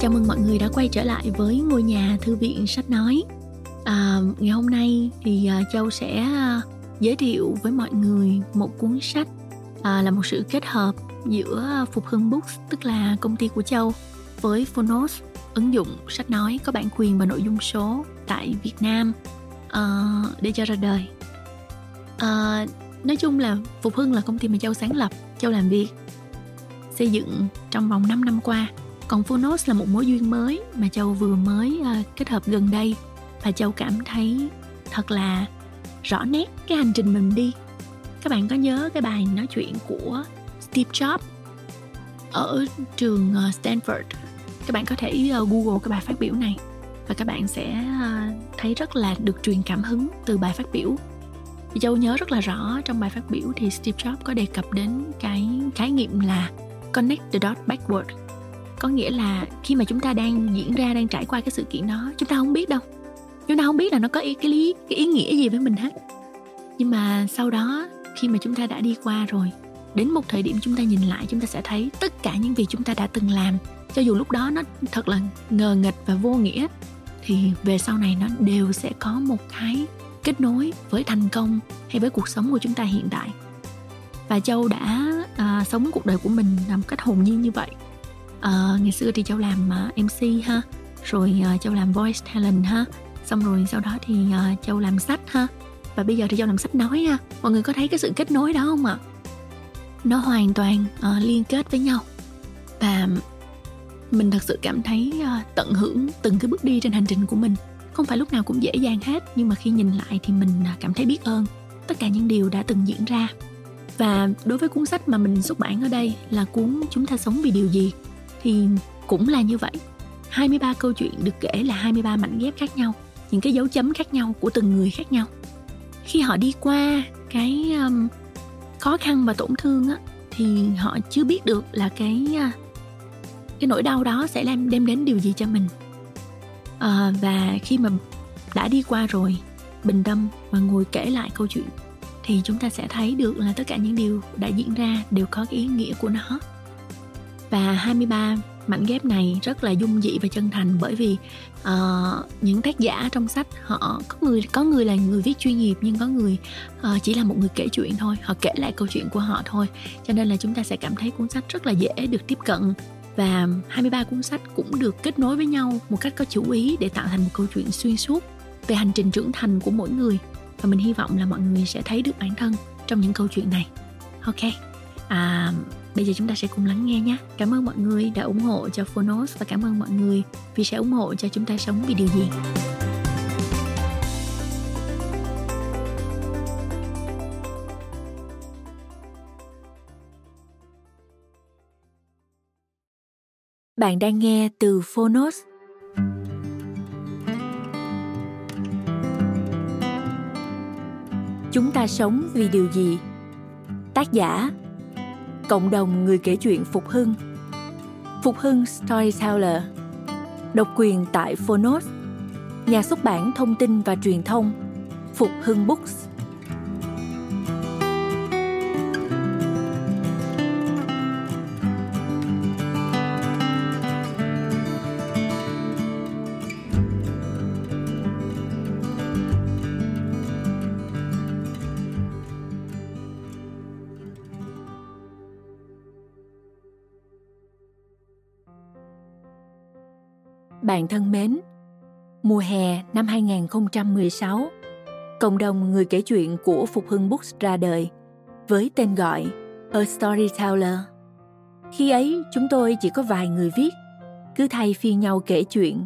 Chào mừng mọi người đã quay trở lại với ngôi nhà thư viện sách nói. À, ngày hôm nay thì à, Châu sẽ à, giới thiệu với mọi người một cuốn sách à, là một sự kết hợp giữa Phục Hưng Books tức là công ty của Châu với Phonos ứng dụng sách nói có bản quyền và nội dung số tại Việt Nam à, để cho ra đời. À, nói chung là Phục Hưng là công ty mà Châu sáng lập, Châu làm việc xây dựng trong vòng 5 năm qua còn Phonos là một mối duyên mới mà Châu vừa mới uh, kết hợp gần đây. Và Châu cảm thấy thật là rõ nét cái hành trình mình đi. Các bạn có nhớ cái bài nói chuyện của Steve Jobs ở trường uh, Stanford? Các bạn có thể uh, google cái bài phát biểu này và các bạn sẽ uh, thấy rất là được truyền cảm hứng từ bài phát biểu. Châu nhớ rất là rõ trong bài phát biểu thì Steve Jobs có đề cập đến cái khái niệm là connect the dot backward có nghĩa là khi mà chúng ta đang diễn ra đang trải qua cái sự kiện đó chúng ta không biết đâu. Chúng ta không biết là nó có ý cái lý cái ý nghĩa gì với mình hết. Nhưng mà sau đó khi mà chúng ta đã đi qua rồi đến một thời điểm chúng ta nhìn lại chúng ta sẽ thấy tất cả những việc chúng ta đã từng làm cho dù lúc đó nó thật là ngờ nghịch và vô nghĩa thì về sau này nó đều sẽ có một cái kết nối với thành công hay với cuộc sống của chúng ta hiện tại và châu đã à, sống cuộc đời của mình một cách hồn nhiên như vậy à, ngày xưa thì châu làm ờ, uh, mc ha rồi ờ, uh, châu làm voice talent ha xong rồi sau đó thì uh, châu làm sách ha và bây giờ thì châu làm sách nói ha. Mọi người có thấy cái sự kết nối đó không ạ? Nó hoàn toàn uh, liên kết với nhau. Và mình thật sự cảm thấy uh, tận hưởng từng cái bước đi trên hành trình của mình. Không phải lúc nào cũng dễ dàng hết nhưng mà khi nhìn lại thì mình uh, cảm thấy biết ơn. Tất cả những điều đã từng diễn ra. Và đối với cuốn sách mà mình xuất bản ở đây là cuốn chúng ta sống vì điều gì? Thì cũng là như vậy. 23 câu chuyện được kể là 23 mảnh ghép khác nhau những cái dấu chấm khác nhau của từng người khác nhau. Khi họ đi qua cái um, khó khăn và tổn thương á thì họ chưa biết được là cái à, cái nỗi đau đó sẽ đem đem đến điều gì cho mình. À, và khi mà đã đi qua rồi bình tâm và ngồi kể lại câu chuyện thì chúng ta sẽ thấy được là tất cả những điều đã diễn ra đều có cái ý nghĩa của nó và 23 mảnh ghép này rất là dung dị và chân thành bởi vì uh, những tác giả trong sách họ có người có người là người viết chuyên nghiệp nhưng có người uh, chỉ là một người kể chuyện thôi họ kể lại câu chuyện của họ thôi. Cho nên là chúng ta sẽ cảm thấy cuốn sách rất là dễ được tiếp cận và 23 cuốn sách cũng được kết nối với nhau một cách có chủ ý để tạo thành một câu chuyện xuyên suốt về hành trình trưởng thành của mỗi người. Và mình hy vọng là mọi người sẽ thấy được bản thân trong những câu chuyện này. Ok. À, Bây giờ chúng ta sẽ cùng lắng nghe nhé. Cảm ơn mọi người đã ủng hộ cho Phonos và cảm ơn mọi người vì sẽ ủng hộ cho chúng ta sống vì điều gì. Bạn đang nghe từ Phonos. Chúng ta sống vì điều gì? Tác giả cộng đồng người kể chuyện Phục Hưng. Phục Hưng Storyteller, Độc quyền tại Phonos Nhà xuất bản Thông tin và Truyền thông, Phục Hưng Books Bạn thân mến, mùa hè năm 2016, cộng đồng người kể chuyện của Phục Hưng Books ra đời với tên gọi A Storyteller. Khi ấy, chúng tôi chỉ có vài người viết, cứ thay phiên nhau kể chuyện.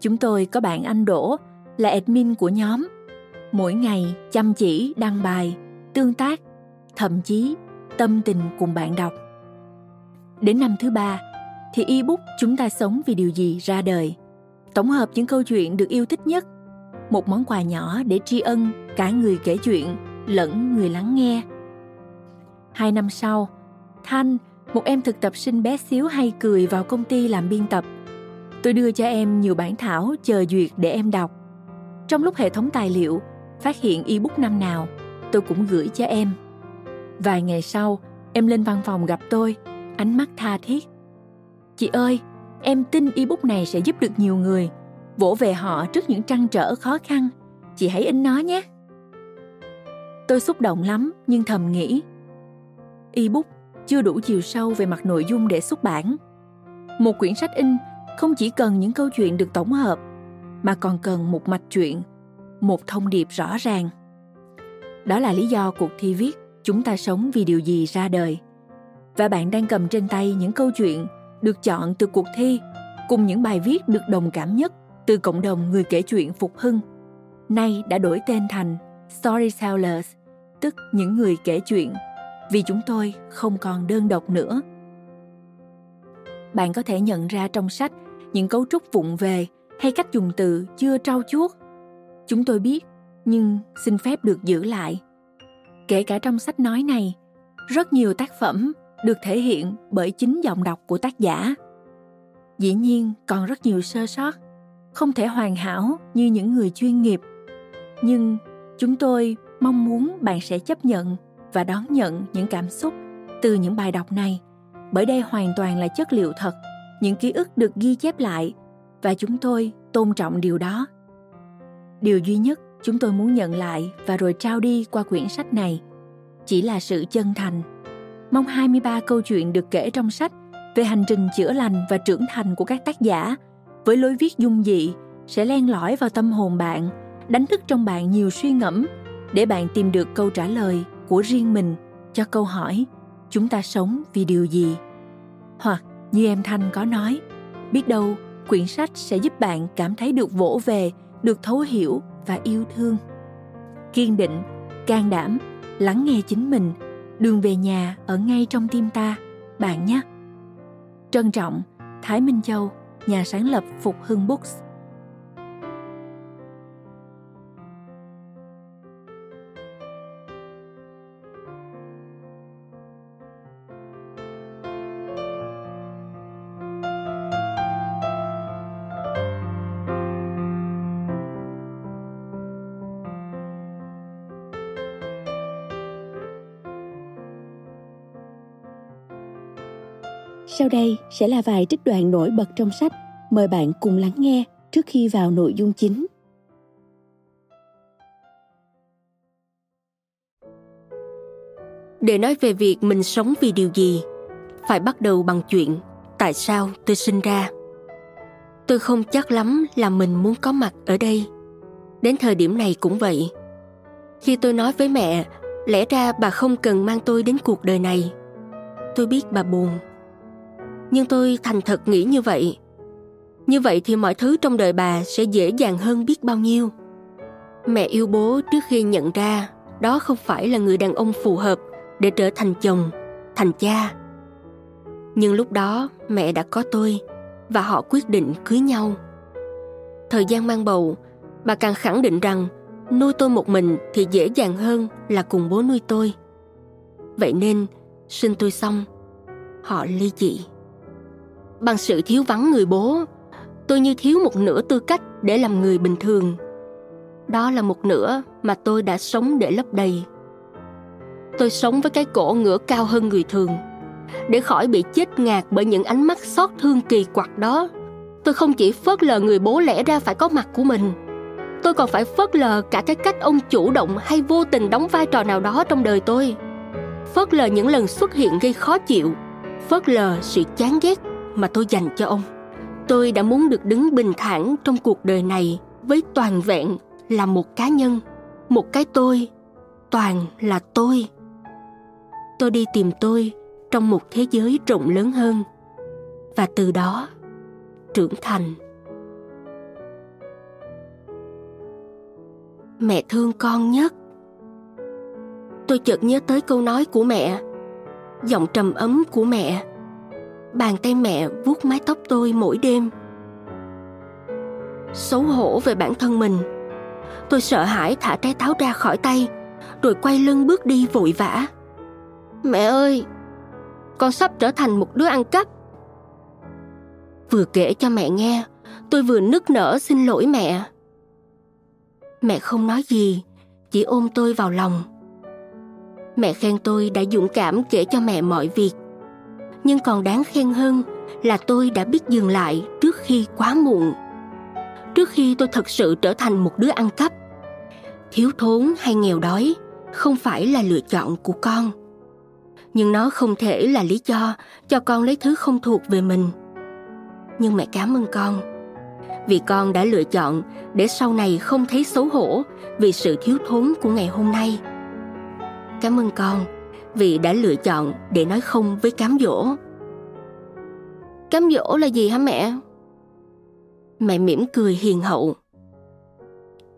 Chúng tôi có bạn anh Đỗ là admin của nhóm. Mỗi ngày chăm chỉ đăng bài, tương tác, thậm chí tâm tình cùng bạn đọc. Đến năm thứ ba, thì ebook Chúng ta sống vì điều gì ra đời. Tổng hợp những câu chuyện được yêu thích nhất, một món quà nhỏ để tri ân cả người kể chuyện lẫn người lắng nghe. Hai năm sau, Thanh, một em thực tập sinh bé xíu hay cười vào công ty làm biên tập. Tôi đưa cho em nhiều bản thảo chờ duyệt để em đọc. Trong lúc hệ thống tài liệu phát hiện ebook năm nào, tôi cũng gửi cho em. Vài ngày sau, em lên văn phòng gặp tôi, ánh mắt tha thiết. Chị ơi, em tin ebook này sẽ giúp được nhiều người. Vỗ về họ trước những trăn trở khó khăn. Chị hãy in nó nhé. Tôi xúc động lắm nhưng thầm nghĩ ebook chưa đủ chiều sâu về mặt nội dung để xuất bản. Một quyển sách in không chỉ cần những câu chuyện được tổng hợp mà còn cần một mạch truyện một thông điệp rõ ràng. Đó là lý do cuộc thi viết chúng ta sống vì điều gì ra đời. Và bạn đang cầm trên tay những câu chuyện được chọn từ cuộc thi cùng những bài viết được đồng cảm nhất từ cộng đồng người kể chuyện Phục Hưng, nay đã đổi tên thành Storytellers, tức những người kể chuyện, vì chúng tôi không còn đơn độc nữa. Bạn có thể nhận ra trong sách những cấu trúc vụng về hay cách dùng từ chưa trau chuốt. Chúng tôi biết, nhưng xin phép được giữ lại. Kể cả trong sách nói này, rất nhiều tác phẩm được thể hiện bởi chính giọng đọc của tác giả. Dĩ nhiên, còn rất nhiều sơ sót, không thể hoàn hảo như những người chuyên nghiệp. Nhưng chúng tôi mong muốn bạn sẽ chấp nhận và đón nhận những cảm xúc từ những bài đọc này, bởi đây hoàn toàn là chất liệu thật, những ký ức được ghi chép lại, và chúng tôi tôn trọng điều đó. Điều duy nhất chúng tôi muốn nhận lại và rồi trao đi qua quyển sách này chỉ là sự chân thành mong 23 câu chuyện được kể trong sách về hành trình chữa lành và trưởng thành của các tác giả. Với lối viết dung dị, sẽ len lỏi vào tâm hồn bạn, đánh thức trong bạn nhiều suy ngẫm, để bạn tìm được câu trả lời của riêng mình cho câu hỏi, chúng ta sống vì điều gì? Hoặc như em thanh có nói, biết đâu, quyển sách sẽ giúp bạn cảm thấy được vỗ về, được thấu hiểu và yêu thương. Kiên định, can đảm, lắng nghe chính mình đường về nhà ở ngay trong tim ta, bạn nhé trân trọng, thái minh châu, nhà sáng lập Phục Hưng Books. Sau đây sẽ là vài trích đoạn nổi bật trong sách. Mời bạn cùng lắng nghe trước khi vào nội dung chính. Để nói về việc mình sống vì điều gì, phải bắt đầu bằng chuyện tại sao tôi sinh ra. Tôi không chắc lắm là mình muốn có mặt ở đây. Đến thời điểm này cũng vậy. Khi tôi nói với mẹ, lẽ ra bà không cần mang tôi đến cuộc đời này. Tôi biết bà buồn nhưng tôi thành thật nghĩ như vậy. Như vậy thì mọi thứ trong đời bà sẽ dễ dàng hơn biết bao nhiêu. Mẹ yêu bố trước khi nhận ra đó không phải là người đàn ông phù hợp để trở thành chồng, thành cha. Nhưng lúc đó mẹ đã có tôi và họ quyết định cưới nhau. Thời gian mang bầu, bà càng khẳng định rằng nuôi tôi một mình thì dễ dàng hơn là cùng bố nuôi tôi. Vậy nên, sinh tôi xong, họ ly dị bằng sự thiếu vắng người bố. Tôi như thiếu một nửa tư cách để làm người bình thường. Đó là một nửa mà tôi đã sống để lấp đầy. Tôi sống với cái cổ ngửa cao hơn người thường. Để khỏi bị chết ngạt bởi những ánh mắt xót thương kỳ quặc đó, tôi không chỉ phớt lờ người bố lẽ ra phải có mặt của mình, tôi còn phải phớt lờ cả cái cách ông chủ động hay vô tình đóng vai trò nào đó trong đời tôi. Phớt lờ những lần xuất hiện gây khó chịu, phớt lờ sự chán ghét mà tôi dành cho ông. Tôi đã muốn được đứng bình thản trong cuộc đời này với toàn vẹn là một cá nhân, một cái tôi, toàn là tôi. Tôi đi tìm tôi trong một thế giới rộng lớn hơn, và từ đó trưởng thành. Mẹ thương con nhất. Tôi chợt nhớ tới câu nói của mẹ, giọng trầm ấm của mẹ bàn tay mẹ vuốt mái tóc tôi mỗi đêm. Xấu hổ về bản thân mình. Tôi sợ hãi thả trái táo ra khỏi tay, rồi quay lưng bước đi vội vã. Mẹ ơi, con sắp trở thành một đứa ăn cắp. Vừa kể cho mẹ nghe, tôi vừa nức nở xin lỗi mẹ. Mẹ không nói gì, chỉ ôm tôi vào lòng. Mẹ khen tôi đã dũng cảm kể cho mẹ mọi việc nhưng còn đáng khen hơn là tôi đã biết dừng lại trước khi quá muộn. Trước khi tôi thật sự trở thành một đứa ăn cắp, thiếu thốn hay nghèo đói không phải là lựa chọn của con. Nhưng nó không thể là lý do cho con lấy thứ không thuộc về mình. Nhưng mẹ cảm ơn con, vì con đã lựa chọn để sau này không thấy xấu hổ vì sự thiếu thốn của ngày hôm nay. Cảm ơn con vì đã lựa chọn để nói không với cám dỗ cám dỗ là gì hả mẹ mẹ mỉm cười hiền hậu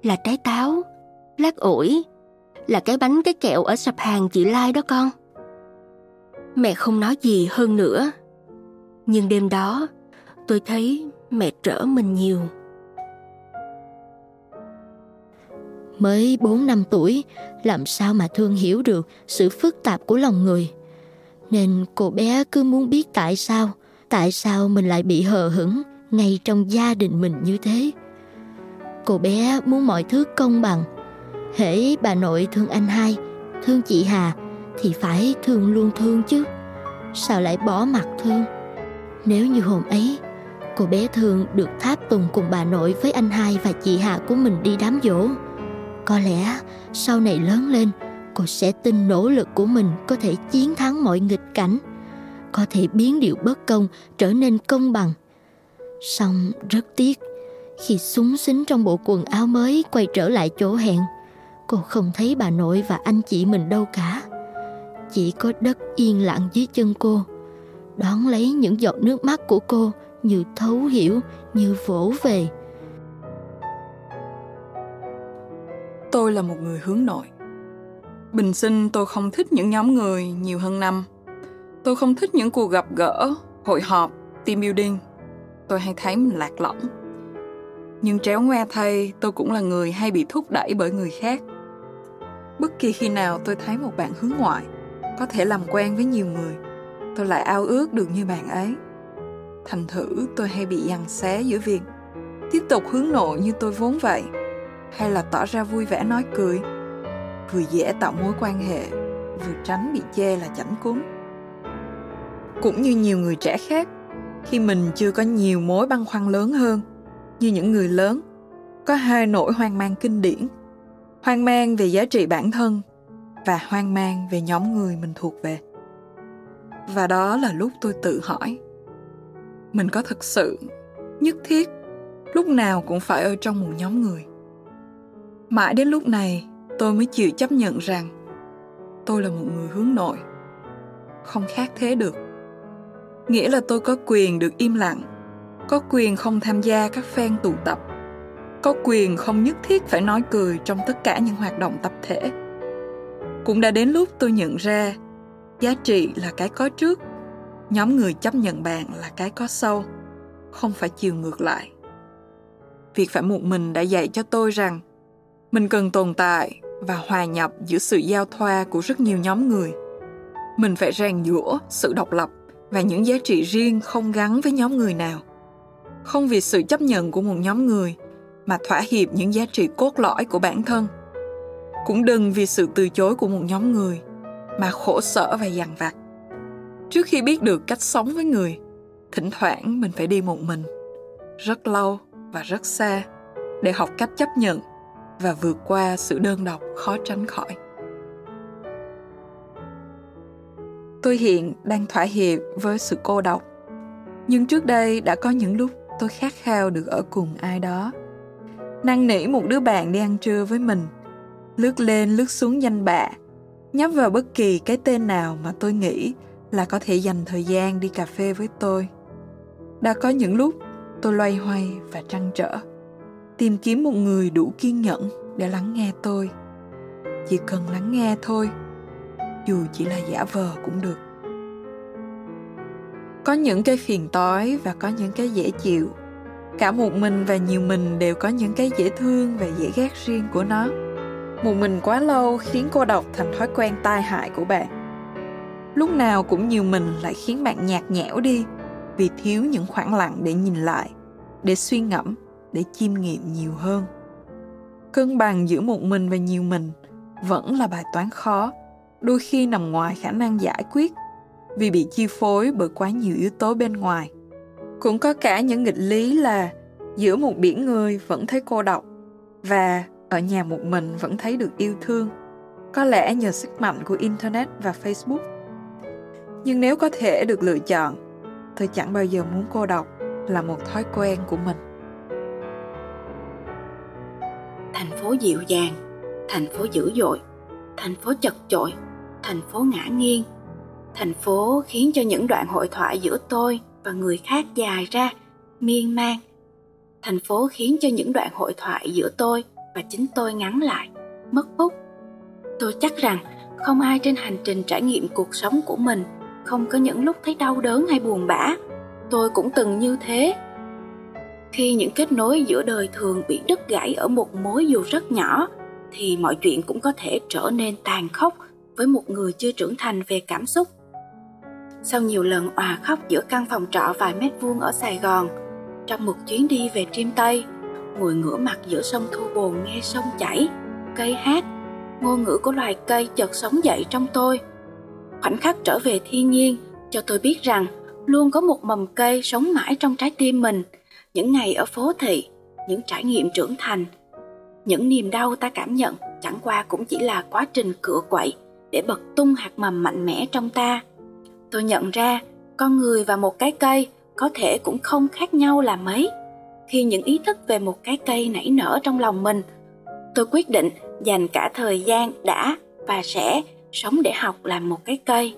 là trái táo lát ổi là cái bánh cái kẹo ở sạp hàng chị Lai đó con. Mẹ không nói gì hơn nữa. Nhưng đêm đó, tôi thấy mẹ trở mình nhiều. Mới 4 năm tuổi, làm sao mà thương hiểu được sự phức tạp của lòng người. Nên cô bé cứ muốn biết tại sao, tại sao mình lại bị hờ hững ngay trong gia đình mình như thế. Cô bé muốn mọi thứ công bằng, hễ bà nội thương anh hai thương chị hà thì phải thương luôn thương chứ sao lại bỏ mặt thương nếu như hôm ấy cô bé thương được tháp tùng cùng bà nội với anh hai và chị hà của mình đi đám dỗ có lẽ sau này lớn lên, cô sẽ tin nỗ lực của mình có thể chiến thắng mọi nghịch cảnh, có thể biến điều bất công trở nên công bằng. Song rất tiếc, khi súng xính trong bộ quần áo mới quay trở lại chỗ hẹn, cô không thấy bà nội và anh chị mình đâu cả. Chỉ có đất yên lặng dưới chân cô, đón lấy những giọt nước mắt của cô như thấu hiểu, như vỗ về. Tôi là một người hướng nội. Bình sinh tôi không thích những nhóm người nhiều hơn năm. Tôi không thích những cuộc gặp gỡ, hội họp, team building. Tôi hay thấy mình lạc lõng. Nhưng tréo ngoe thay, tôi cũng là người hay bị thúc đẩy bởi người khác. Bất kỳ khi nào tôi thấy một bạn hướng ngoại, có thể làm quen với nhiều người, tôi lại ao ước được như bạn ấy. Thành thử, tôi hay bị giằng xé giữa việc tiếp tục hướng nội như tôi vốn vậy hay là tỏ ra vui vẻ nói cười. Vừa dễ tạo mối quan hệ, vừa tránh bị chê là chảnh cúm. Cũng như nhiều người trẻ khác, khi mình chưa có nhiều mối băn khoăn lớn hơn, như những người lớn, có hai nỗi hoang mang kinh điển. Hoang mang về giá trị bản thân và hoang mang về nhóm người mình thuộc về. Và đó là lúc tôi tự hỏi, mình có thực sự nhất thiết lúc nào cũng phải ở trong một nhóm người? Mãi đến lúc này, tôi mới chịu chấp nhận rằng tôi là một người hướng nội, không khác thế được. Nghĩa là tôi có quyền được im lặng, có quyền không tham gia các phen tụ tập, có quyền không nhất thiết phải nói cười trong tất cả những hoạt động tập thể. Cũng đã đến lúc tôi nhận ra giá trị là cái có trước, nhóm người chấp nhận bạn là cái có sau, không phải chiều ngược lại. Việc phải một mình đã dạy cho tôi rằng mình cần tồn tại và hòa nhập giữa sự giao thoa của rất nhiều nhóm người. Mình phải rèn giũa, sự độc lập và những giá trị riêng không gắn với nhóm người nào. Không vì sự chấp nhận của một nhóm người mà thỏa hiệp những giá trị cốt lõi của bản thân. Cũng đừng vì sự từ chối của một nhóm người mà khổ sở và dằn vặt. Trước khi biết được cách sống với người, thỉnh thoảng mình phải đi một mình, rất lâu và rất xa, để học cách chấp nhận và vượt qua sự đơn độc khó tránh khỏi. Tôi hiện đang thỏa hiệp với sự cô độc, nhưng trước đây đã có những lúc tôi khát khao được ở cùng ai đó. Năn nỉ một đứa bạn đi ăn trưa với mình, lướt lên lướt xuống danh bạ nhấp vào bất kỳ cái tên nào mà tôi nghĩ là có thể dành thời gian đi cà phê với tôi. Đã có những lúc tôi loay hoay và trăn trở tìm kiếm một người đủ kiên nhẫn để lắng nghe tôi. Chỉ cần lắng nghe thôi, dù chỉ là giả vờ cũng được. Có những cái phiền toái và có những cái dễ chịu. Cả một mình và nhiều mình đều có những cái dễ thương và dễ ghét riêng của nó. Một mình quá lâu khiến cô độc thành thói quen tai hại của bạn. Lúc nào cũng nhiều mình lại khiến bạn nhạt nhẽo đi vì thiếu những khoảng lặng để nhìn lại, để suy ngẫm để chiêm nghiệm nhiều hơn. Cân bằng giữa một mình và nhiều mình vẫn là bài toán khó, đôi khi nằm ngoài khả năng giải quyết vì bị chi phối bởi quá nhiều yếu tố bên ngoài. Cũng có cả những nghịch lý là giữa một biển người vẫn thấy cô độc và ở nhà một mình vẫn thấy được yêu thương. Có lẽ nhờ sức mạnh của internet và facebook. Nhưng nếu có thể được lựa chọn, tôi chẳng bao giờ muốn cô độc là một thói quen của mình. Thành phố dịu dàng, thành phố dữ dội, thành phố chật chội, thành phố ngã nghiêng. Thành phố khiến cho những đoạn hội thoại giữa tôi và người khác dài ra, miên man. Thành phố khiến cho những đoạn hội thoại giữa tôi và chính tôi ngắn lại, mất hút tôi chắc rằng không ai trên hành trình trải nghiệm cuộc sống của mình không có những lúc thấy đau đớn hay buồn bã. Tôi cũng từng như thế khi những kết nối giữa đời thường bị đứt gãy ở một mối dù rất nhỏ thì mọi chuyện cũng có thể trở nên tàn khốc với một người chưa trưởng thành về cảm xúc sau nhiều lần òa khóc giữa căn phòng trọ vài mét vuông ở sài gòn trong một chuyến đi về chim Tây, ngồi ngửa mặt giữa sông Thu Bồn nghe sông chảy, cây hát, ngôn ngữ của loài cây chợt sống dậy trong tôi. Khoảnh khắc trở về thiên nhiên cho tôi biết rằng luôn có một mầm cây sống mãi trong trái tim mình, những ngày ở phố thị, những trải nghiệm trưởng thành, những niềm đau ta cảm nhận chẳng qua cũng chỉ là quá trình cựa quậy để bật tung hạt mầm mạnh mẽ trong ta. Tôi nhận ra con người và một cái cây có thể cũng không khác nhau là mấy khi những ý thức về một cái cây nảy nở trong lòng mình tôi quyết định dành cả thời gian đã và sẽ sống để học làm một cái cây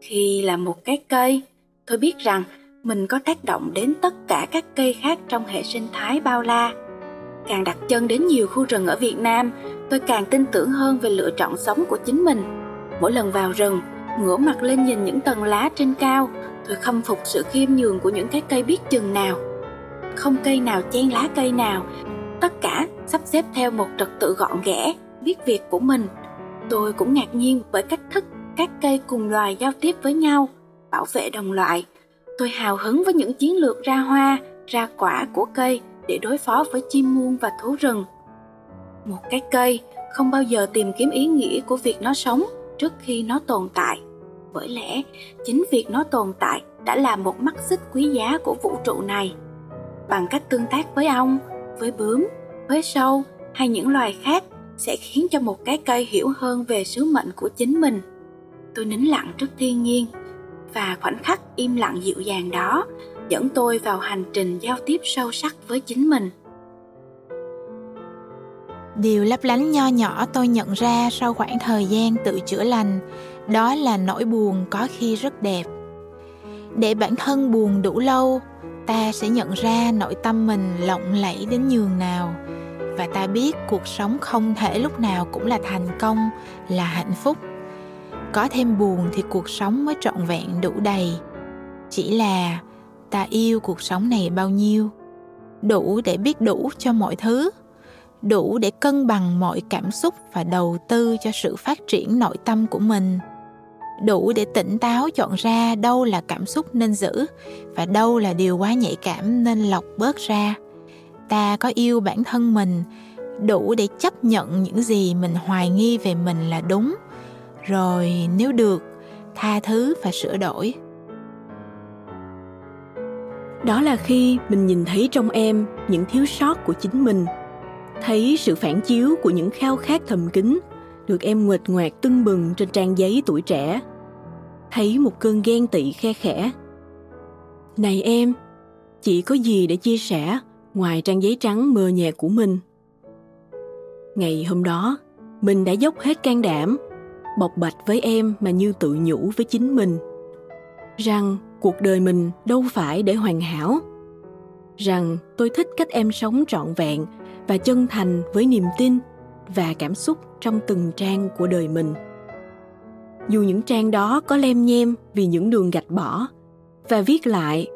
khi là một cái cây tôi biết rằng mình có tác động đến tất cả các cây khác trong hệ sinh thái bao la. Càng đặt chân đến nhiều khu rừng ở việt nam, tôi càng tin tưởng hơn về lựa chọn sống của chính mình. Mỗi lần vào rừng, ngửa mặt lên nhìn những tầng lá trên cao, tôi khâm phục sự khiêm nhường của những cái cây biết chừng nào. Không cây nào chen lá cây nào, tất cả sắp xếp theo một trật tự gọn ghẽ, biết việc của mình. Tôi cũng ngạc nhiên bởi cách thức các cây cùng loài giao tiếp với nhau, bảo vệ đồng loại tôi hào hứng với những chiến lược ra hoa, ra quả của cây để đối phó với chim muông và thú rừng. Một cái cây không bao giờ tìm kiếm ý nghĩa của việc nó sống trước khi nó tồn tại. Bởi lẽ, chính việc nó tồn tại đã là một mắt xích quý giá của vũ trụ này. Bằng cách tương tác với ong, với bướm, với sâu hay những loài khác sẽ khiến cho một cái cây hiểu hơn về sứ mệnh của chính mình. Tôi nín lặng trước thiên nhiên và khoảnh khắc im lặng dịu dàng đó dẫn tôi vào hành trình giao tiếp sâu sắc với chính mình. Điều lấp lánh nho nhỏ tôi nhận ra sau khoảng thời gian tự chữa lành, đó là nỗi buồn có khi rất đẹp. Để bản thân buồn đủ lâu, ta sẽ nhận ra nội tâm mình lộng lẫy đến nhường nào. Và ta biết cuộc sống không thể lúc nào cũng là thành công, là hạnh phúc có thêm buồn thì cuộc sống mới trọn vẹn đủ đầy. Chỉ là ta yêu cuộc sống này bao nhiêu? Đủ để biết đủ cho mọi thứ. Đủ để cân bằng mọi cảm xúc và đầu tư cho sự phát triển nội tâm của mình. Đủ để tỉnh táo chọn ra đâu là cảm xúc nên giữ và đâu là điều quá nhạy cảm nên lọc bớt ra. Ta có yêu bản thân mình. Đủ để chấp nhận những gì mình hoài nghi về mình là đúng rồi nếu được, tha thứ và sửa đổi. Đó là khi mình nhìn thấy trong em những thiếu sót của chính mình, thấy sự phản chiếu của những khao khát thầm kín được em nguệt ngoạc tưng bừng trên trang giấy tuổi trẻ, thấy một cơn ghen tị khe khẽ. Này em, chị có gì để chia sẻ ngoài trang giấy trắng mờ nhạt của mình? Ngày hôm đó, mình đã dốc hết can đảm bộc bạch với em mà như tự nhủ với chính mình. Rằng cuộc đời mình đâu phải để hoàn hảo. Rằng tôi thích cách em sống trọn vẹn và chân thành với niềm tin và cảm xúc trong từng trang của đời mình. Dù những trang đó có lem nhem vì những đường gạch bỏ và viết lại,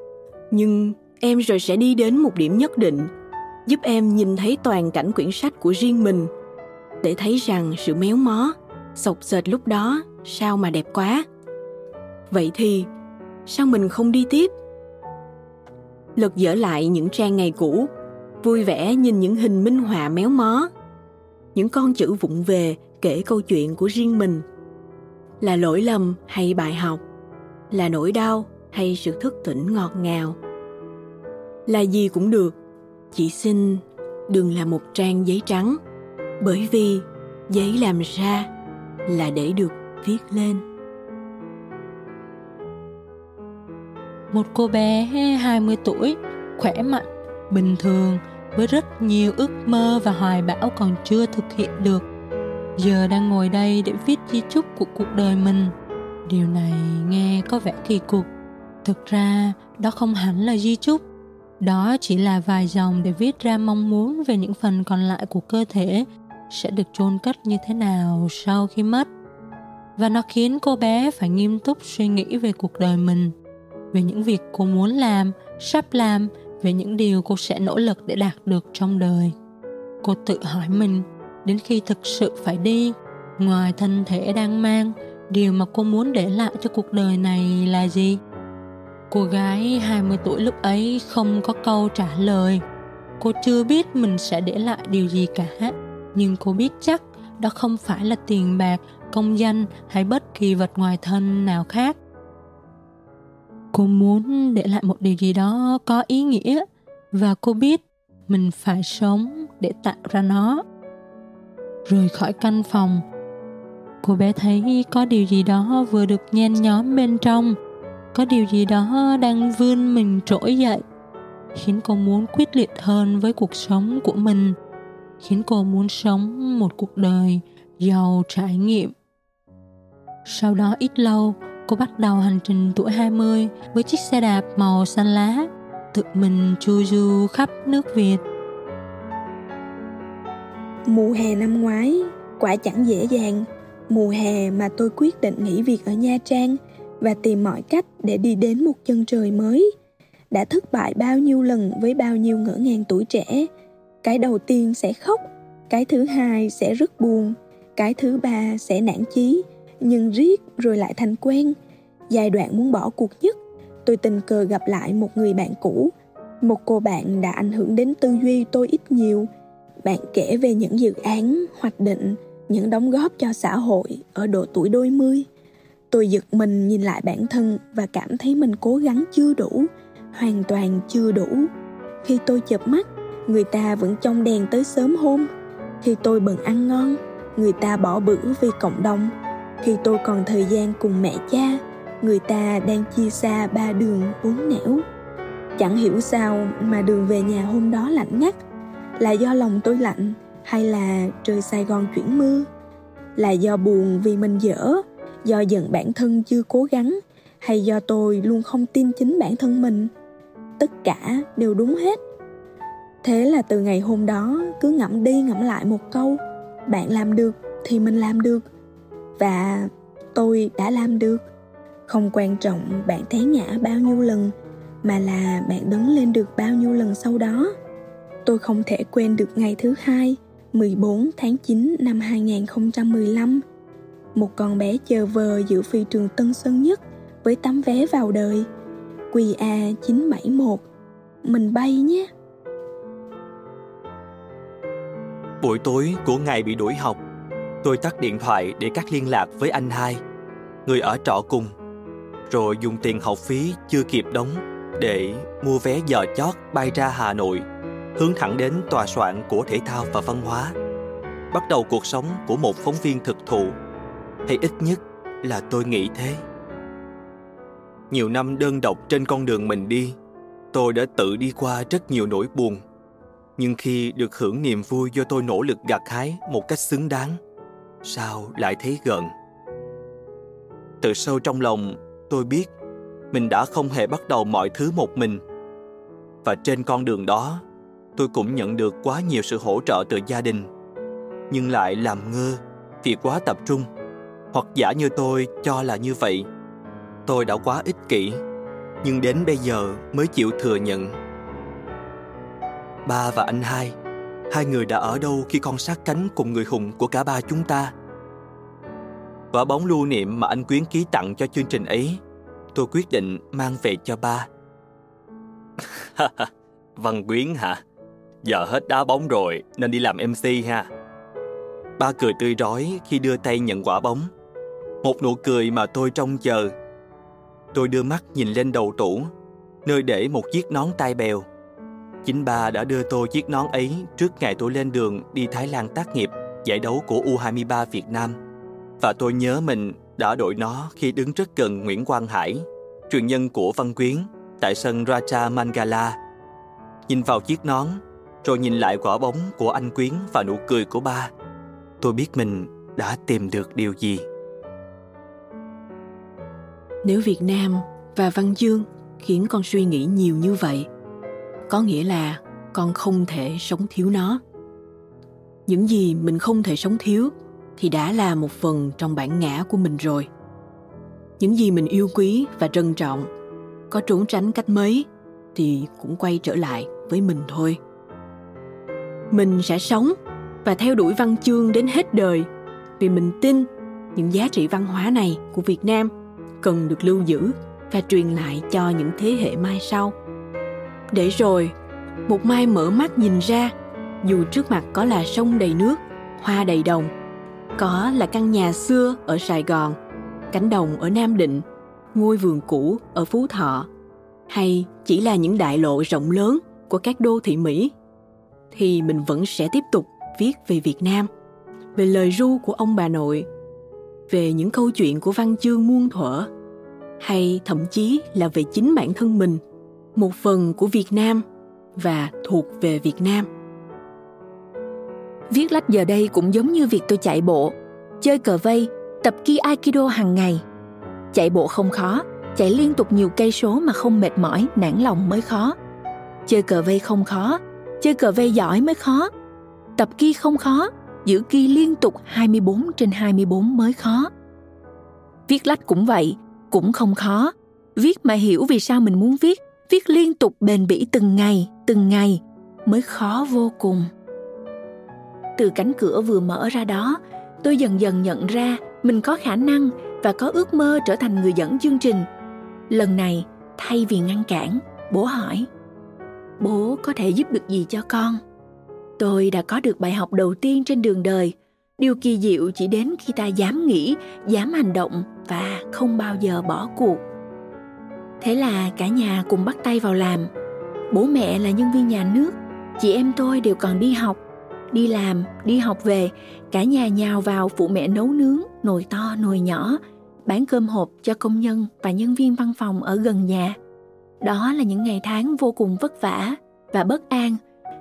nhưng em rồi sẽ đi đến một điểm nhất định, giúp em nhìn thấy toàn cảnh quyển sách của riêng mình, để thấy rằng sự méo mó sộc sệt lúc đó, sao mà đẹp quá? Vậy thì, sao mình không đi tiếp? Lật dở lại những trang ngày cũ, vui vẻ nhìn những hình minh họa méo mó. Những con chữ vụng về kể câu chuyện của riêng mình. Là lỗi lầm hay bài học? Là nỗi đau hay sự thức tỉnh ngọt ngào? Là gì cũng được, chỉ xin đừng là một trang giấy trắng. Bởi vì giấy làm ra là để được viết lên một cô bé 20 tuổi, khỏe mạnh, bình thường, với rất nhiều ước mơ và hoài bão còn chưa thực hiện được. Giờ đang ngồi đây để viết di chúc của cuộc đời mình. Điều này nghe có vẻ kỳ cục. Thực ra, đó không hẳn là di chúc. Đó chỉ là vài dòng để viết ra mong muốn về những phần còn lại của cơ thể sẽ được chôn cất như thế nào sau khi mất. Và nó khiến cô bé phải nghiêm túc suy nghĩ về cuộc đời mình, về những việc cô muốn làm, sắp làm, về những điều cô sẽ nỗ lực để đạt được trong đời. Cô tự hỏi mình, đến khi thực sự phải đi, ngoài thân thể đang mang, điều mà cô muốn để lại cho cuộc đời này là gì? Cô gái 20 tuổi lúc ấy không có câu trả lời. Cô chưa biết mình sẽ để lại điều gì cả nhưng cô biết chắc đó không phải là tiền bạc, công danh hay bất kỳ vật ngoài thân nào khác. Cô muốn để lại một điều gì đó có ý nghĩa và cô biết mình phải sống để tạo ra nó. Rời khỏi căn phòng, cô bé thấy có điều gì đó vừa được nhen nhóm bên trong, có điều gì đó đang vươn mình trỗi dậy, khiến cô muốn quyết liệt hơn với cuộc sống của mình khiến cô muốn sống một cuộc đời giàu trải nghiệm sau đó ít lâu cô bắt đầu hành trình tuổi 20 với chiếc xe đạp màu xanh lá, tự mình chu du khắp nước Việt. Mùa hè năm ngoái, quả chẳng dễ dàng. Mùa hè mà tôi quyết định nghỉ việc ở Nha Trang và tìm mọi cách để đi đến một chân trời mới. Đã thất bại bao nhiêu lần với bao nhiêu ngỡ ngàng tuổi trẻ. Cái đầu tiên sẽ khóc, cái thứ hai sẽ rất buồn, cái thứ ba sẽ nản chí, nhưng riết rồi lại thành quen. Giai đoạn muốn bỏ cuộc nhất tôi tình cờ gặp lại một người bạn cũ. Một cô bạn đã ảnh hưởng đến tư duy tôi ít nhiều. Bạn kể về những dự án hoạch định những đóng góp cho xã hội ở độ tuổi đôi mươi. Tôi giật mình nhìn lại bản thân và cảm thấy mình cố gắng chưa đủ hoàn toàn chưa đủ. Khi tôi chợp mắt người ta vẫn trong đèn tới sớm hôm. Khi tôi bận ăn ngon. Người ta bỏ bữa vì cộng đồng. Khi tôi còn thời gian cùng mẹ cha. Người ta đang chia xa ba đường bốn nẻo. Chẳng hiểu sao mà đường về nhà hôm đó lạnh ngắt. Là do lòng tôi lạnh hay là trời sài gòn chuyển mưa? Là do buồn vì mình dở? Do giận bản thân chưa cố gắng? Hay do tôi luôn không tin chính bản thân mình? Tất cả đều đúng hết thế là từ ngày hôm đó, cứ ngẫm đi ngẫm lại một câu, bạn làm được thì mình làm được, và tôi đã làm được. Không quan trọng bạn té ngã bao nhiêu lần, mà là bạn đứng lên được bao nhiêu lần sau đó. Tôi không thể quên được ngày thứ hai 14 tháng 9 năm 2015 một con bé chờ vờ giữa phi trường Tân Sơn Nhất với tấm vé vào đời. QA 971 mình bay nhé. Buổi tối của ngày bị đuổi học Tôi tắt điện thoại để cắt liên lạc với anh hai, người ở trọ cùng, rồi dùng tiền học phí chưa kịp đóng để mua vé giờ chót bay ra Hà Nội, hướng thẳng đến tòa soạn của thể thao và văn hóa. Bắt đầu cuộc sống của một phóng viên thực thụ, hay ít nhất là tôi nghĩ thế. Nhiều năm đơn độc trên con đường mình đi, tôi đã tự đi qua rất nhiều nỗi buồn. Nhưng khi được hưởng niềm vui do tôi nỗ lực gặt hái một cách xứng đáng, sao lại thấy gần từ sâu trong lòng tôi biết mình đã không hề bắt đầu mọi thứ một mình. Và trên con đường đó tôi cũng nhận được quá nhiều sự hỗ trợ từ gia đình. Nhưng lại làm ngơ vì quá tập trung. Hoặc giả như tôi cho là như vậy tôi đã quá ích kỷ. Nhưng đến bây giờ mới chịu thừa nhận ba và anh hai hai người đã ở đâu khi con sát cánh cùng người hùng của cả ba chúng ta? Quả bóng lưu niệm mà anh quyến ký tặng cho chương trình ấy, tôi quyết định mang về cho ba. Văn quyến hả? Giờ hết đá bóng rồi, nên đi làm mc ha. Ba cười tươi rói khi đưa tay nhận quả bóng. Một nụ cười mà tôi trông chờ. Tôi đưa mắt nhìn lên đầu tủ, nơi để một chiếc nón tai bèo. Chính bà đã đưa tôi chiếc nón ấy trước ngày tôi lên đường đi Thái Lan tác nghiệp giải đấu của U23 Việt Nam. Và tôi nhớ mình đã đội nó khi đứng rất gần Nguyễn Quang Hải, truyền nhân của Văn Quyến, tại sân Raja Mangala. Nhìn vào chiếc nón, rồi nhìn lại quả bóng của anh Quyến và nụ cười của ba, tôi biết mình đã tìm được điều gì. Nếu Việt Nam và Văn Dương khiến con suy nghĩ nhiều như vậy, có nghĩa là con không thể sống thiếu nó. Những gì mình không thể sống thiếu thì đã là một phần trong bản ngã của mình rồi. Những gì mình yêu quý và trân trọng, có trốn tránh cách mấy thì cũng quay trở lại với mình thôi. Mình sẽ sống và theo đuổi văn chương đến hết đời vì mình tin những giá trị văn hóa này của Việt Nam cần được lưu giữ và truyền lại cho những thế hệ mai sau. Để rồi, một mai mở mắt nhìn ra, dù trước mặt có là sông đầy nước, hoa đầy đồng, có là căn nhà xưa ở Sài Gòn, cánh đồng ở Nam Định, ngôi vườn cũ ở Phú Thọ, hay chỉ là những đại lộ rộng lớn của các đô thị Mỹ, thì mình vẫn sẽ tiếp tục viết về Việt Nam, về lời ru của ông bà nội, về những câu chuyện của văn chương muôn thuở, hay thậm chí là về chính bản thân mình, một phần của Việt Nam và thuộc về Việt Nam. Viết lách giờ đây cũng giống như việc tôi chạy bộ, chơi cờ vây, tập ki aikido hàng ngày. Chạy bộ không khó, chạy liên tục nhiều cây số mà không mệt mỏi, nản lòng mới khó. Chơi cờ vây không khó, chơi cờ vây giỏi mới khó. Tập ki không khó, giữ ki liên tục 24 trên 24 mới khó. Viết lách cũng vậy, cũng không khó. Viết mà hiểu vì sao mình muốn viết, viết liên tục bền bỉ từng ngày, từng ngày mới khó vô cùng. Từ cánh cửa vừa mở ra đó, tôi dần dần nhận ra mình có khả năng và có ước mơ trở thành người dẫn chương trình. Lần này, thay vì ngăn cản, bố hỏi: "Bố có thể giúp được gì cho con?" Tôi đã có được bài học đầu tiên trên đường đời. Điều kỳ diệu chỉ đến khi ta dám nghĩ, dám hành động và không bao giờ bỏ cuộc. Thế là cả nhà cùng bắt tay vào làm. Bố mẹ là nhân viên nhà nước, chị em tôi đều còn đi học. Đi làm, đi học về, cả nhà nhào vào phụ mẹ nấu nướng, nồi to, nồi nhỏ, bán cơm hộp cho công nhân và nhân viên văn phòng ở gần nhà. Đó là những ngày tháng vô cùng vất vả và bất an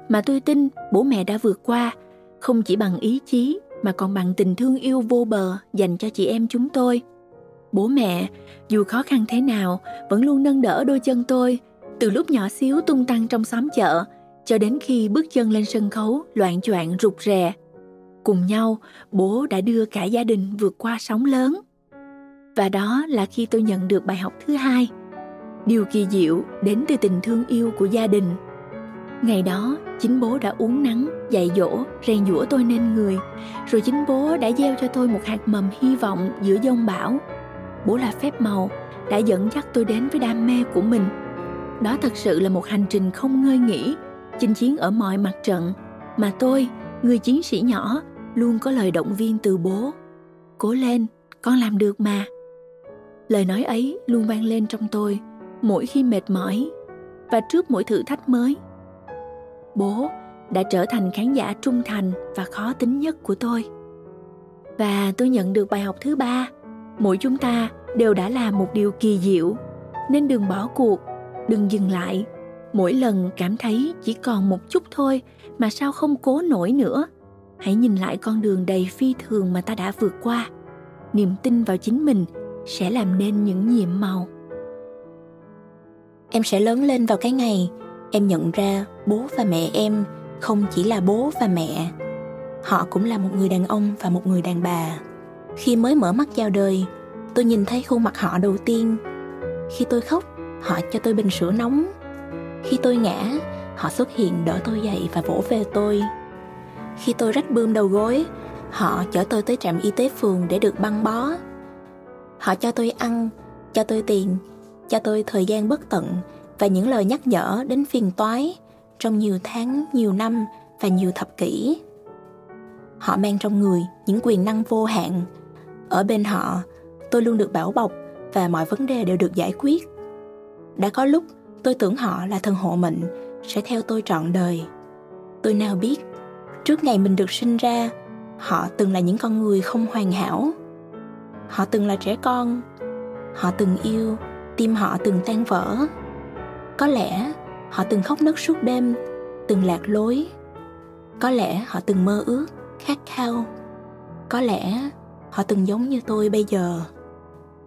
mà tôi tin bố mẹ đã vượt qua, không chỉ bằng ý chí mà còn bằng tình thương yêu vô bờ dành cho chị em chúng tôi. Bố mẹ, dù khó khăn thế nào, vẫn luôn nâng đỡ đôi chân tôi, từ lúc nhỏ xíu tung tăng trong xóm chợ, cho đến khi bước chân lên sân khấu loạn choạng rụt rè. Cùng nhau, bố đã đưa cả gia đình vượt qua sóng lớn. Và đó là khi tôi nhận được bài học thứ hai. Điều kỳ diệu đến từ tình thương yêu của gia đình. Ngày đó, chính bố đã uống nắng, dạy dỗ, rèn giũa tôi nên người. Rồi chính bố đã gieo cho tôi một hạt mầm hy vọng giữa giông bão bố là phép màu, đã dẫn dắt tôi đến với đam mê của mình. Đó thật sự là một hành trình không ngơi nghỉ, chinh chiến ở mọi mặt trận. Mà tôi, người chiến sĩ nhỏ, luôn có lời động viên từ bố. Cố lên, con làm được mà. Lời nói ấy luôn vang lên trong tôi, mỗi khi mệt mỏi và trước mỗi thử thách mới. Bố đã trở thành khán giả trung thành và khó tính nhất của tôi. Và tôi nhận được bài học thứ ba mỗi chúng ta đều đã làm một điều kỳ diệu. Nên đừng bỏ cuộc, đừng dừng lại. Mỗi lần cảm thấy chỉ còn một chút thôi mà sao không cố nổi nữa. Hãy nhìn lại con đường đầy phi thường mà ta đã vượt qua. Niềm tin vào chính mình sẽ làm nên những nhiệm màu. Em sẽ lớn lên vào cái ngày em nhận ra bố và mẹ em không chỉ là bố và mẹ. Họ cũng là một người đàn ông và một người đàn bà khi mới mở mắt chào đời, tôi nhìn thấy khuôn mặt họ đầu tiên. Khi tôi khóc, họ cho tôi bình sữa nóng. Khi tôi ngã, họ xuất hiện đỡ tôi dậy và vỗ về tôi. Khi tôi rách bươm đầu gối, họ chở tôi tới trạm y tế phường để được băng bó. Họ cho tôi ăn, cho tôi tiền, cho tôi thời gian bất tận và những lời nhắc nhở đến phiền toái trong nhiều tháng, nhiều năm và nhiều thập kỷ. Họ mang trong người những quyền năng vô hạn ở bên họ tôi luôn được bảo bọc và mọi vấn đề đều được giải quyết đã có lúc Tôi tưởng họ là thần hộ mệnh sẽ theo tôi trọn đời. Tôi nào biết, trước ngày mình được sinh ra, họ từng là những con người không hoàn hảo. Họ từng là trẻ con, họ từng yêu, tim họ từng tan vỡ. Có lẽ họ từng khóc nấc suốt đêm, từng lạc lối. Có lẽ họ từng mơ ước, khát khao. Có lẽ họ từng giống như tôi bây giờ.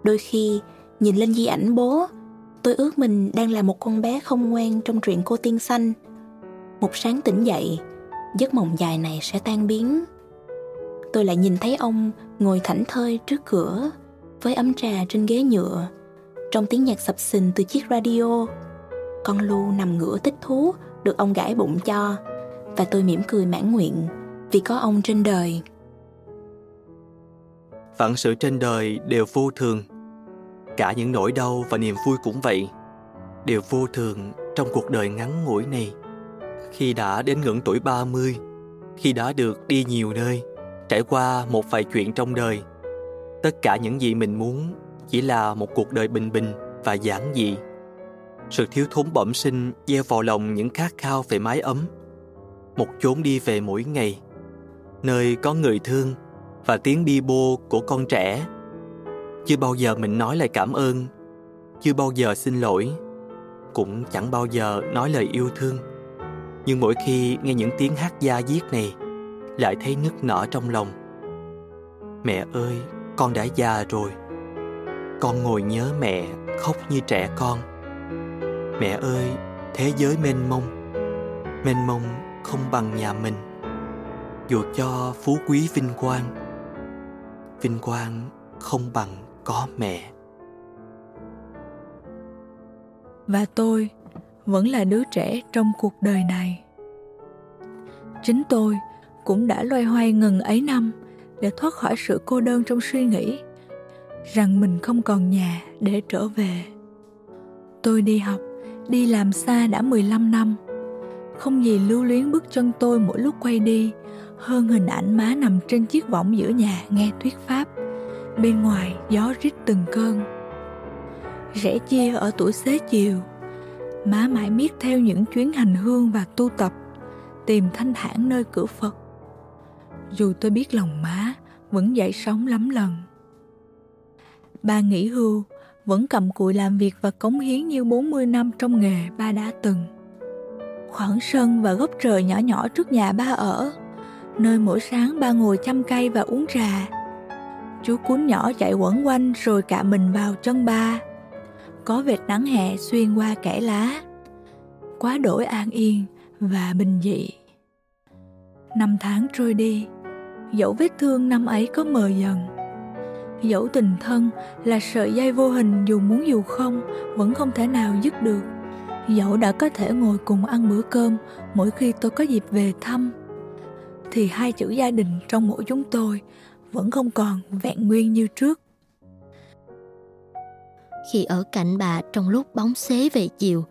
Đôi khi, nhìn lên di ảnh bố Tôi ước mình đang là một con bé không ngoan trong truyện cô tiên xanh. Một sáng tỉnh dậy, giấc mộng dài này sẽ tan biến. Tôi lại nhìn thấy ông ngồi thảnh thơi trước cửa với ấm trà trên ghế nhựa, trong tiếng nhạc sập sình từ chiếc radio. Con lu nằm ngửa thích thú được ông gãi bụng cho và tôi mỉm cười mãn nguyện vì có ông trên đời. Vạn sự trên đời đều vô thường. Cả những nỗi đau và niềm vui cũng vậy. Đều vô thường trong cuộc đời ngắn ngủi này. Khi đã đến ngưỡng tuổi 30 khi đã được đi nhiều nơi, trải qua một vài chuyện trong đời, tất cả những gì mình muốn chỉ là một cuộc đời bình bình và giản dị. Sự thiếu thốn bẩm sinh gieo vào lòng những khát khao về mái ấm. Một chốn đi về mỗi ngày, nơi có người thương và tiếng bi bô của con trẻ. Chưa bao giờ mình nói lời cảm ơn, chưa bao giờ xin lỗi, cũng chẳng bao giờ nói lời yêu thương. Nhưng mỗi khi nghe những tiếng hát da diết này, lại thấy nức nở trong lòng. Mẹ ơi, con đã già rồi. Con ngồi nhớ mẹ khóc như trẻ con. Mẹ ơi, thế giới mênh mông mênh mông không bằng nhà mình. Dù cho phú quý vinh quang vinh quang không bằng có mẹ và tôi vẫn là đứa trẻ trong cuộc đời này chính tôi cũng đã loay hoay ngần ấy năm để thoát khỏi sự cô đơn trong suy nghĩ rằng mình không còn nhà để trở về. Tôi đi học, đi làm xa đã 15 năm. Không gì lưu luyến bước chân tôi mỗi lúc quay đi hơn hình ảnh má nằm trên chiếc võng giữa nhà nghe thuyết pháp. Bên ngoài gió rít từng cơn. Rẽ chia ở tuổi xế chiều. Má mãi miết theo những chuyến hành hương và tu tập tìm thanh thản nơi cửa phật. Dù tôi biết lòng má vẫn dậy sóng lắm lần. Ba nghỉ hưu vẫn cầm cụi làm việc và cống hiến như 40 năm trong nghề ba đã từng. Khoảng sân và góc trời nhỏ nhỏ trước nhà ba ở, nơi mỗi sáng ba ngồi chăm cây và uống trà, Chú cún nhỏ chạy quẩn quanh rồi cạ mình vào chân ba. Có vệt nắng hè xuyên qua kẽ lá. Quá đổi an yên và bình dị. Năm tháng trôi đi, dẫu vết thương năm ấy có mờ dần. Dẫu tình thân là sợi dây vô hình dù muốn dù không vẫn không thể nào dứt được. Dẫu đã có thể ngồi cùng ăn bữa cơm mỗi khi tôi có dịp về thăm thì hai chữ gia đình trong mỗi chúng tôi vẫn không còn vẹn nguyên như trước. Khi ở cạnh bà trong lúc bóng xế về chiều,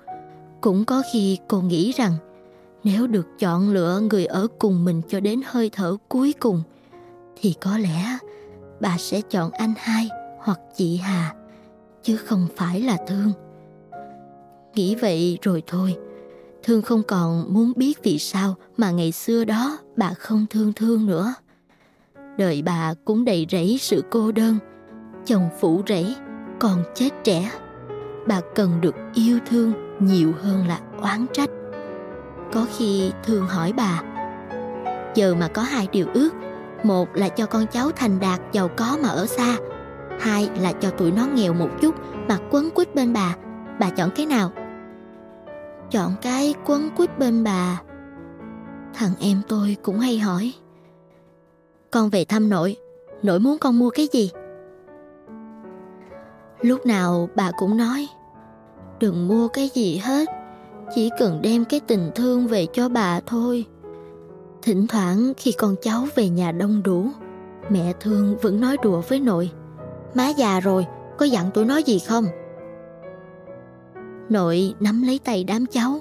cũng có khi cô nghĩ rằng nếu được chọn lựa người ở cùng mình cho đến hơi thở cuối cùng, thì có lẽ bà sẽ chọn anh hai hoặc chị Hà, chứ không phải là Thương. Nghĩ vậy rồi thôi, Thương không còn muốn biết vì sao mà ngày xưa đó bà không thương Thương nữa. Đời bà cũng đầy rẫy sự cô đơn, chồng phủ rẫy, còn chết trẻ. Bà cần được yêu thương nhiều hơn là oán trách. Có khi thường hỏi bà, giờ mà có hai điều ước, một là cho con cháu thành đạt giàu có mà ở xa, hai là cho tụi nó nghèo một chút mà quấn quýt bên bà bà chọn cái nào? Chọn cái quấn quýt bên bà thằng em tôi cũng hay hỏi con về thăm nội, nội muốn con mua cái gì? Lúc nào bà cũng nói, đừng mua cái gì hết, chỉ cần đem cái tình thương về cho bà thôi. Thỉnh thoảng khi con cháu về nhà đông đủ, mẹ thương vẫn nói đùa với nội. Má già rồi, có dặn tụi nó gì không? Nội nắm lấy tay đám cháu,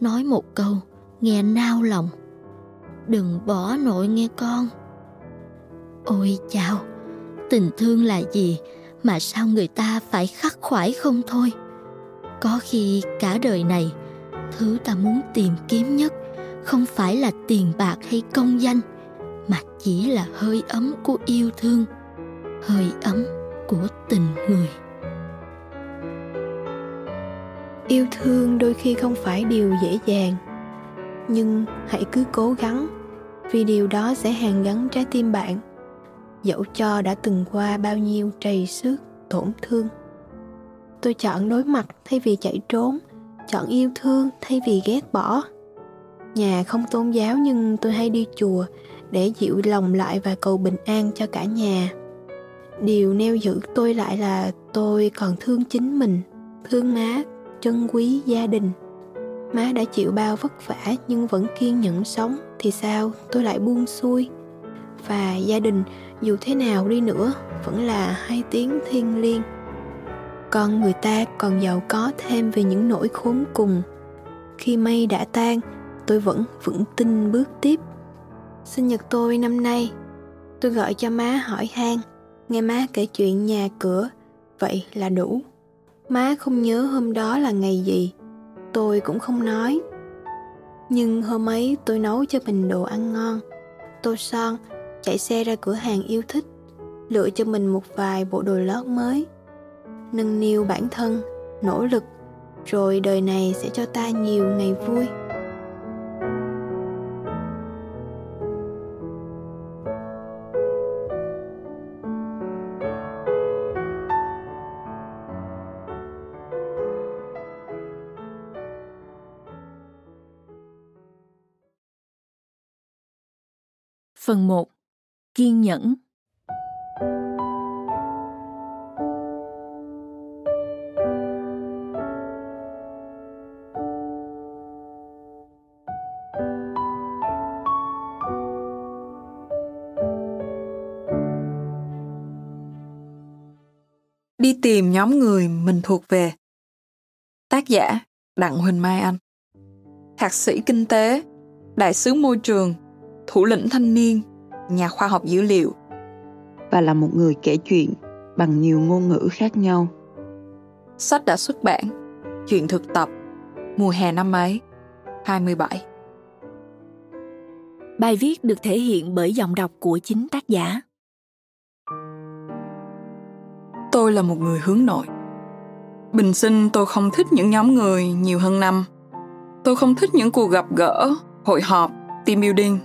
nói một câu, nghe nao lòng. Đừng bỏ nội nghe con. Ôi chào tình thương là gì mà sao người ta phải khắc khoải không thôi? có khi cả đời này thứ ta muốn tìm kiếm nhất không phải là tiền bạc hay công danh mà chỉ là hơi ấm của yêu thương hơi ấm của tình người yêu thương đôi khi không phải điều dễ dàng, nhưng hãy cứ cố gắng, vì điều đó sẽ hàn gắn trái tim bạn. Dẫu cho đã từng qua bao nhiêu trầy xước, tổn thương, tôi chọn đối mặt thay vì chạy trốn, chọn yêu thương thay vì ghét bỏ. Nhà không tôn giáo nhưng tôi hay đi chùa để dịu lòng lại và cầu bình an cho cả nhà. Điều neo giữ tôi lại là tôi còn thương chính mình, thương má trân quý gia đình. Má đã chịu bao vất vả nhưng vẫn kiên nhẫn sống, thì sao? Tôi lại buông xuôi. Và gia đình, dù thế nào đi nữa, vẫn là hai tiếng thiêng liêng. Con người ta còn giàu có thêm về những nỗi khốn cùng. Khi mây đã tan, tôi vẫn vững tin bước tiếp. Sinh nhật tôi năm nay. Tôi gọi cho má hỏi han. Nghe má kể chuyện nhà cửa. Vậy là đủ má không nhớ hôm đó là ngày gì. Tôi cũng không nói. Nhưng hôm ấy tôi nấu cho mình đồ ăn ngon. Tô son, chạy xe ra cửa hàng yêu thích, lựa cho mình một vài bộ đồ lót mới. Nâng niu bản thân, nỗ lực, rồi đời này sẽ cho ta nhiều ngày vui. Phần 1. Kiên nhẫn Đi tìm nhóm người mình thuộc về Tác giả, Đặng Huỳnh Mai Anh Thạc sĩ Kinh tế, Đại sứ Môi trường thủ lĩnh thanh niên, nhà khoa học dữ liệu và là một người kể chuyện bằng nhiều ngôn ngữ khác nhau. Sách đã xuất bản, chuyện thực tập, mùa hè năm ấy, 27. Bài viết được thể hiện bởi giọng đọc của chính tác giả. Tôi là một người hướng nội. Bình sinh tôi không thích những nhóm người nhiều hơn năm. Tôi không thích những cuộc gặp gỡ, hội họp, team building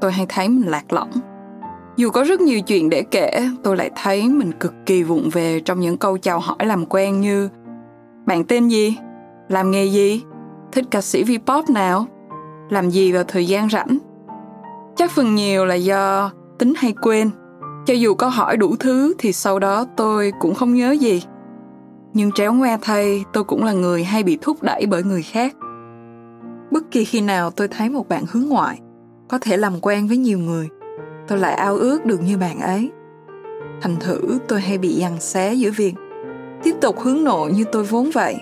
tôi hay thấy mình lạc lõng. Dù có rất nhiều chuyện để kể, tôi lại thấy mình cực kỳ vụng về trong những câu chào hỏi làm quen như, bạn tên gì? Làm nghề gì? Thích ca sĩ vpop pop nào? Làm gì vào thời gian rảnh? Chắc phần nhiều là do tính hay quên. Cho dù có hỏi đủ thứ thì sau đó tôi cũng không nhớ gì. Nhưng tréo ngoe thay, tôi cũng là người hay bị thúc đẩy bởi người khác. Bất kỳ khi nào tôi thấy một bạn hướng ngoại có thể làm quen với nhiều người. Tôi lại ao ước được như bạn ấy. Thành thử, tôi hay bị giằng xé giữa việc tiếp tục hướng nội như tôi vốn vậy,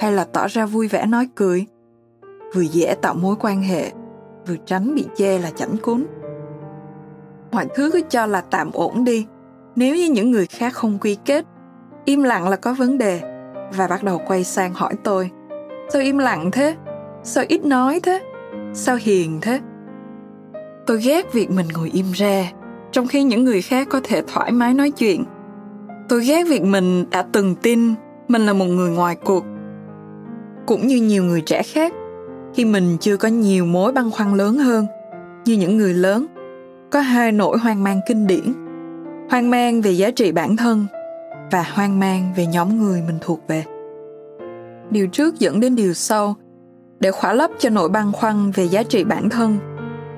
hay là tỏ ra vui vẻ nói cười. Vừa dễ tạo mối quan hệ, vừa tránh bị chê là chảnh cún mọi thứ cứ cho là tạm ổn đi. Nếu như những người khác không quy kết, im lặng là có vấn đề. Và bắt đầu quay sang hỏi tôi, sao im lặng thế? Sao ít nói thế? Sao hiền thế? Tôi ghét việc mình ngồi im ra trong khi những người khác có thể thoải mái nói chuyện. Tôi ghét việc mình đã từng tin mình là một người ngoài cuộc. Cũng như nhiều người trẻ khác, khi mình chưa có nhiều mối băn khoăn lớn hơn, như những người lớn, có hai nỗi hoang mang kinh điển. Hoang mang về giá trị bản thân và hoang mang về nhóm người mình thuộc về. Điều trước dẫn đến điều sau, để khỏa lấp cho nỗi băn khoăn về giá trị bản thân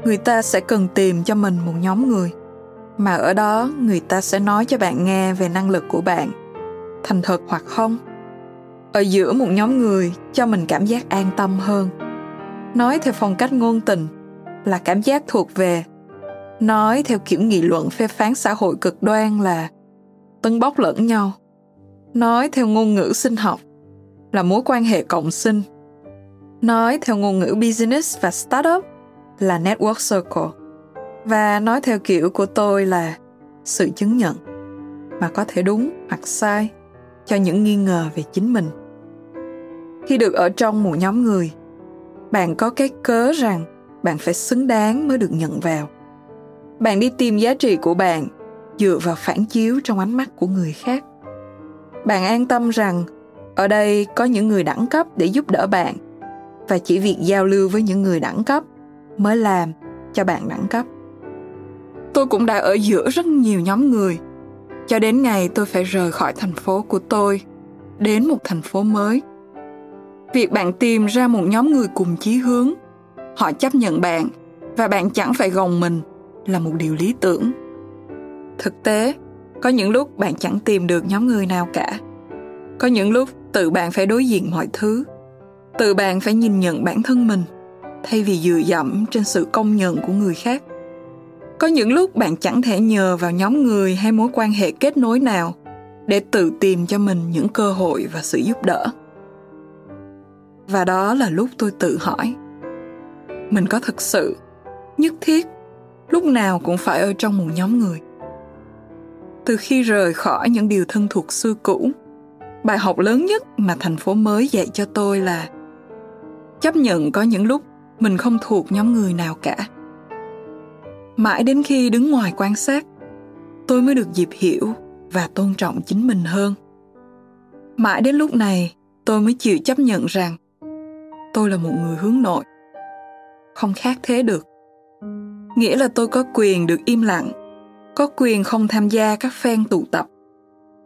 người ta sẽ cần tìm cho mình một nhóm người. Mà ở đó, người ta sẽ nói cho bạn nghe về năng lực của bạn. Thành thật hoặc không? Ở giữa một nhóm người, cho mình cảm giác an tâm hơn. Nói theo phong cách ngôn tình, là cảm giác thuộc về. Nói theo kiểu nghị luận phê phán xã hội cực đoan là tấn bốc lẫn nhau. Nói theo ngôn ngữ sinh học, là mối quan hệ cộng sinh. Nói theo ngôn ngữ business và startup là network circle. Và nói theo kiểu của tôi là sự chứng nhận, mà có thể đúng hoặc sai, cho những nghi ngờ về chính mình. Khi được ở trong một nhóm người, bạn có cái cớ rằng bạn phải xứng đáng mới được nhận vào. Bạn đi tìm giá trị của bạn dựa vào phản chiếu trong ánh mắt của người khác. Bạn an tâm rằng ở đây có những người đẳng cấp để giúp đỡ bạn, và chỉ việc giao lưu với những người đẳng cấp mới làm cho bạn đẳng cấp. Tôi cũng đã ở giữa rất nhiều nhóm người. Cho đến ngày tôi phải rời khỏi thành phố của tôi, đến một thành phố mới. Việc bạn tìm ra một nhóm người cùng chí hướng, họ chấp nhận bạn và bạn chẳng phải gồng mình là một điều lý tưởng. Thực tế, có những lúc bạn chẳng tìm được nhóm người nào cả. Có những lúc tự bạn phải đối diện mọi thứ, tự bạn phải nhìn nhận bản thân mình thay vì dựa dẫm trên sự công nhận của người khác. Có những lúc bạn chẳng thể nhờ vào nhóm người hay mối quan hệ kết nối nào để tự tìm cho mình những cơ hội và sự giúp đỡ. Và đó là lúc tôi tự hỏi, mình có thực sự nhất thiết lúc nào cũng phải ở trong một nhóm người? Từ khi rời khỏi những điều thân thuộc xưa cũ, bài học lớn nhất mà thành phố mới dạy cho tôi là chấp nhận có những lúc mình không thuộc nhóm người nào cả. Mãi đến khi đứng ngoài quan sát, tôi mới được dịp hiểu và tôn trọng chính mình hơn. Mãi đến lúc này, tôi mới chịu chấp nhận rằng tôi là một người hướng nội, không khác thế được. Nghĩa là tôi có quyền được im lặng, có quyền không tham gia các phen tụ tập,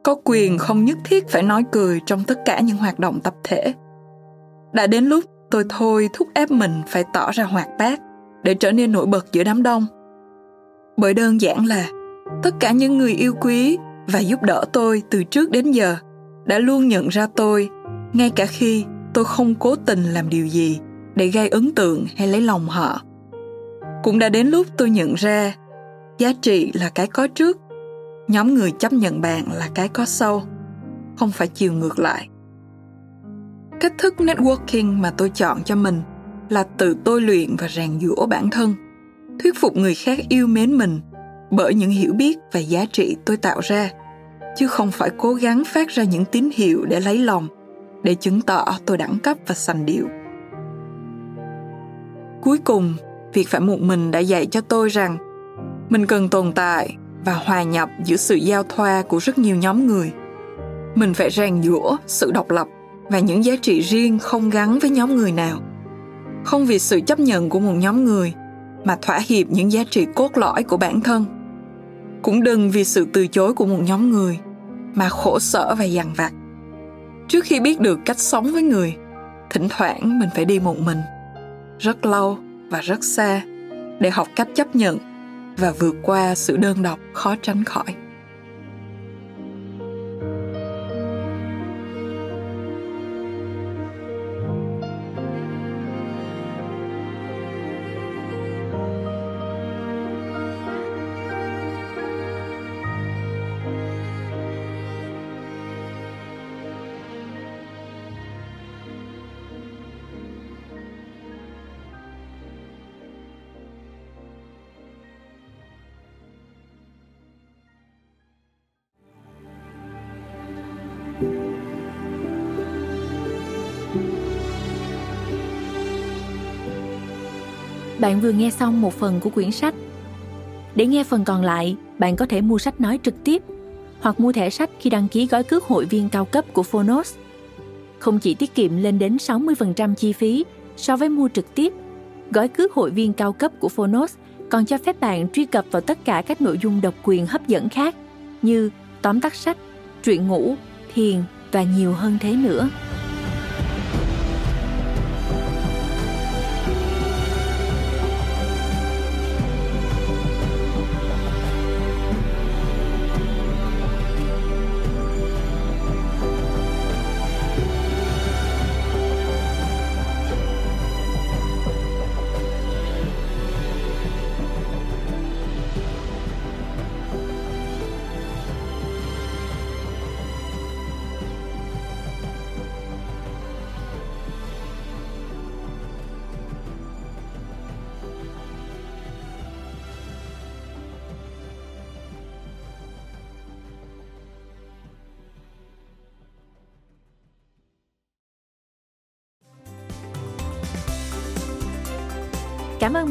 có quyền không nhất thiết phải nói cười trong tất cả những hoạt động tập thể. Đã đến lúc tôi thôi thúc ép mình phải tỏ ra hoạt bát để trở nên nổi bật giữa đám đông. Bởi đơn giản là tất cả những người yêu quý và giúp đỡ tôi từ trước đến giờ đã luôn nhận ra tôi, ngay cả khi tôi không cố tình làm điều gì để gây ấn tượng hay lấy lòng họ. Cũng đã đến lúc tôi nhận ra giá trị là cái có trước, nhóm người chấp nhận bạn là cái có sau, không phải chiều ngược lại cách thức networking mà tôi chọn cho mình là tự tôi luyện và rèn giũa bản thân, thuyết phục người khác yêu mến mình bởi những hiểu biết và giá trị tôi tạo ra, chứ không phải cố gắng phát ra những tín hiệu để lấy lòng, để chứng tỏ tôi đẳng cấp và sành điệu. Cuối cùng, việc phải một mình đã dạy cho tôi rằng mình cần tồn tại và hòa nhập giữa sự giao thoa của rất nhiều nhóm người. Mình phải rèn giũa, sự độc lập và những giá trị riêng không gắn với nhóm người nào. Không vì sự chấp nhận của một nhóm người mà thỏa hiệp những giá trị cốt lõi của bản thân. Cũng đừng vì sự từ chối của một nhóm người mà khổ sở và dằn vặt. Trước khi biết được cách sống với người, thỉnh thoảng mình phải đi một mình, rất lâu và rất xa, để học cách chấp nhận và vượt qua sự đơn độc khó tránh khỏi. Bạn vừa nghe xong một phần của quyển sách. Để nghe phần còn lại, bạn có thể mua sách nói trực tiếp hoặc mua thẻ sách khi đăng ký gói cước hội viên cao cấp của Phonos. Không chỉ tiết kiệm lên đến 60% chi phí so với mua trực tiếp, gói cước hội viên cao cấp của Phonos còn cho phép bạn truy cập vào tất cả các nội dung độc quyền hấp dẫn khác như tóm tắt sách, truyện ngủ, thiền và nhiều hơn thế nữa.